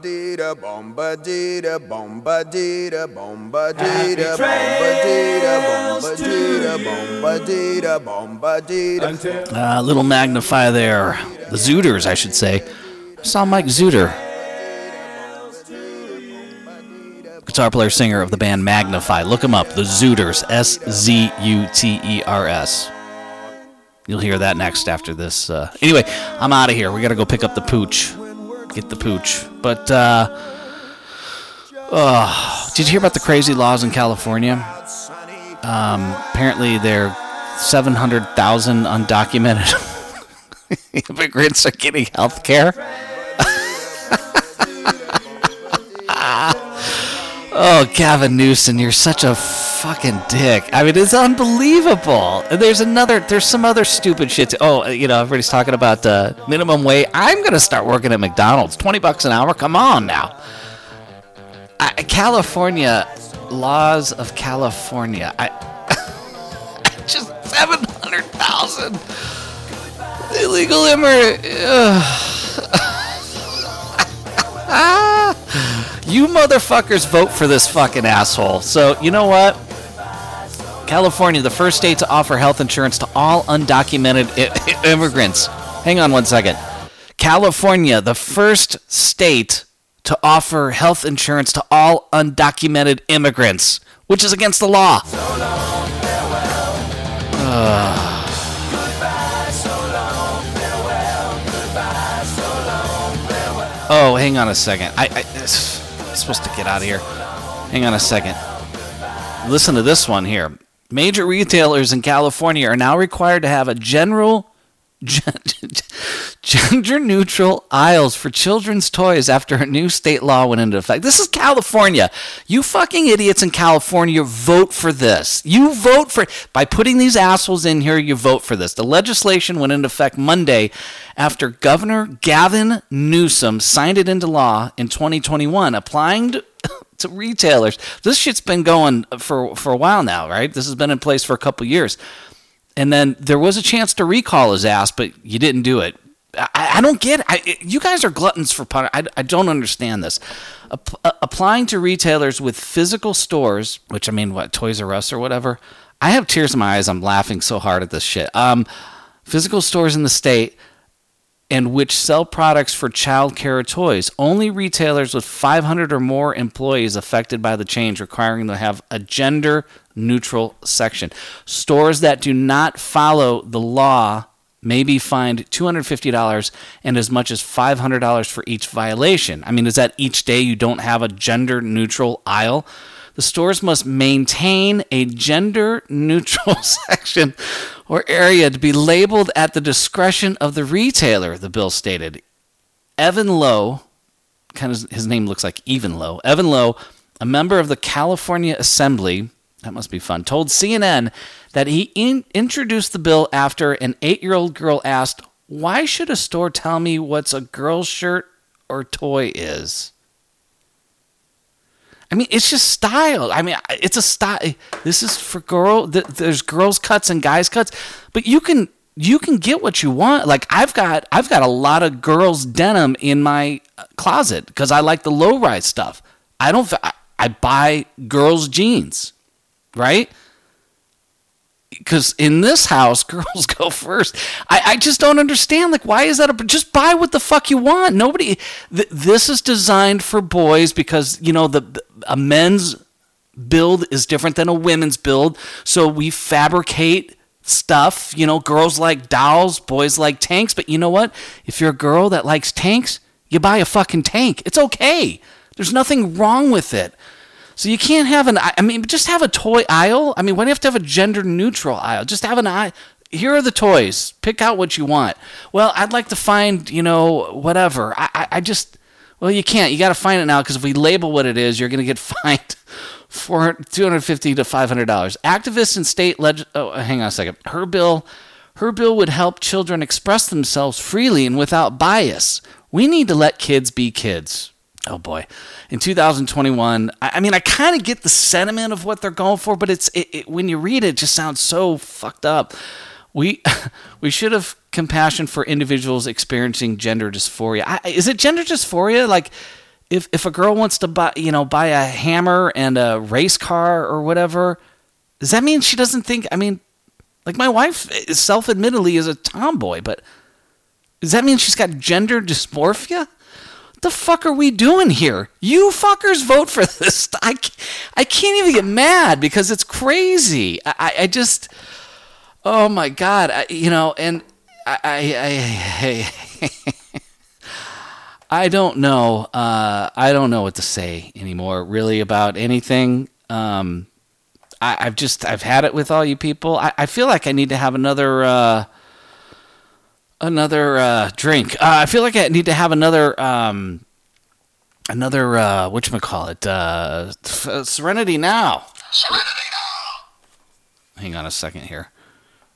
Bombadita, bombadita, bombadita, bombadita, bombadita, bombadita, bombadita, bombadita. Uh, little magnify there. The Szuters, I should say. Sound Mike Szuter. Guitar player singer of the band Magnify. Look him up. The Szuters. S Z U T E R S. You'll hear that next after this. Uh, anyway, I'm out of here. We got to go pick up the pooch. Get the pooch. But, uh, oh, did you hear about the crazy laws in California? Um, apparently, there are 700,000 undocumented immigrants are getting health care. oh, Gavin Newsom, you're such a fucking dick. I mean, it's unbelievable. There's another, there's some other stupid shit. Oh, you know, everybody's talking about uh, minimum wage. I'm gonna start working at McDonald's. Twenty bucks an hour. Come on now. I, California laws of California. I just seven hundred thousand illegal immigrant. you motherfuckers vote for this fucking asshole. So you know what? California, the first state to offer health insurance to all undocumented I- immigrants. Hang on one second. California, the first state to offer health insurance to all undocumented immigrants, which is against the law. Oh, hang on a second. I, I I'm supposed to get out of here. Hang on a second. Listen to this one here. Major retailers in California are now required to have a general gender neutral aisles for children's toys after a new state law went into effect. This is California. You fucking idiots in California vote for this. You vote for by putting these assholes in here, you vote for this. The legislation went into effect Monday after Governor Gavin Newsom signed it into law in 2021, applying to to retailers. This shit's been going for for a while now, right? This has been in place for a couple years. And then there was a chance to recall his ass, but you didn't do it. I, I don't get it. I, you guys are gluttons for punishment. I, I don't understand this. Uh, applying to retailers with physical stores, which I mean, what, Toys R Us or whatever? I have tears in my eyes. I'm laughing so hard at this shit. Um, physical stores in the state and which sell products for child care toys. Only retailers with 500 or more employees affected by the change, requiring them to have a gender neutral section. Stores that do not follow the law may be fined $250 and as much as $500 for each violation. I mean, is that each day you don't have a gender neutral aisle? The stores must maintain a gender neutral section or area to be labeled at the discretion of the retailer, the bill stated. Evan Low, kind of his name looks like Even Lowe, Evan Low, a member of the California Assembly, that must be fun, told CNN that he in- introduced the bill after an eight year old girl asked, Why should a store tell me what's a girl's shirt or toy is? I mean, it's just style. I mean, it's a style. This is for girl. th- There's girls cuts and guys cuts, but you can you can get what you want. Like I've got I've got a lot of girls denim in my uh, closet because I like the low rise stuff. I don't. I, I buy girls jeans, right? Because in this house, girls go first. I, I just don't understand. Like, why is that? A, just buy what the fuck you want. Nobody. Th- this is designed for boys because you know the, the a men's build is different than a women's build. So we fabricate stuff. You know, girls like dolls, boys like tanks. But you know what? If you're a girl that likes tanks, you buy a fucking tank. It's okay. There's nothing wrong with it. So you can't have an. I mean, just have a toy aisle. I mean, why do you have to have a gender neutral aisle? Just have an aisle. Here are the toys. Pick out what you want. Well, I'd like to find, you know, whatever. I, I, I just. Well, you can't. You got to find it now because if we label what it is, you're going to get fined for 250 to 500 dollars. Activists and state leg. Oh, hang on a second. Her bill. Her bill would help children express themselves freely and without bias. We need to let kids be kids. Oh boy. In 2021, I, mean, I kind of get the sentiment of what they're going for, but it's it, it, when you read it, it just sounds so fucked up. We we should have compassion for individuals experiencing gender dysphoria. I, is it gender dysphoria? Like, if if a girl wants to buy you know buy a hammer and a race car or whatever, does that mean she doesn't think? I mean, like my wife eh, self admittedly is a tomboy, but does that mean she's got gender dysmorphia? The fuck are we doing here? You fuckers vote for this. I, I can't even get mad because it's crazy. I, I just, oh my God. I, you know, and I, I, I, I don't know. Uh, I don't know what to say anymore, really, about anything. Um, I, have just, I've had it with all you people. I, I feel like I need to have another, uh, another uh, drink. Uh, I feel like I need to have another um, another uh, what you call it? Uh, Serenity now. Serenity now. Hang on a second here.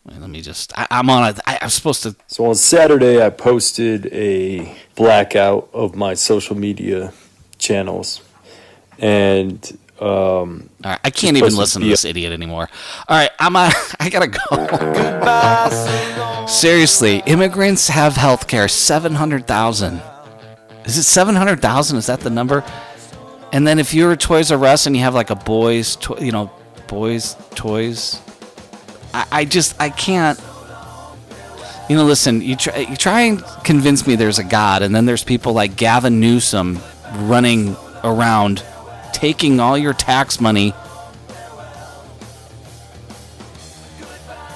Wait, let me just. I, am on a. I, I'm supposed to. So on Saturday, I posted a blackout of my social media channels, and um, All right, I can't even listen to this idiot anymore. All right, I'm a, I gotta go. Goodbye. Seriously, immigrants have health care. Seven hundred thousand. Is it seven hundred thousand? Is that the number? And then if you're a Toys R Us and you have like a boys, to, you know, boys toys, I, I just I can't. You know, listen. You try, you try and convince me there's a God, and then there's people like Gavin Newsom running around taking all your tax money.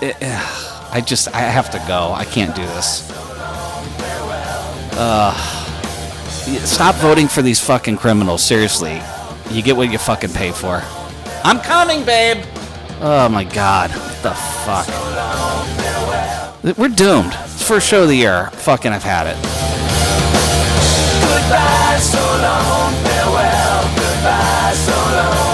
It, uh, I just, I have to go. I can't do this. Uh, stop voting for these fucking criminals. Seriously. You get what you fucking pay for. I'm coming, babe. Oh my god. What the fuck? We're doomed. First show of the year. Fucking, I've had it. Goodbye, so long, farewell. Goodbye, so long.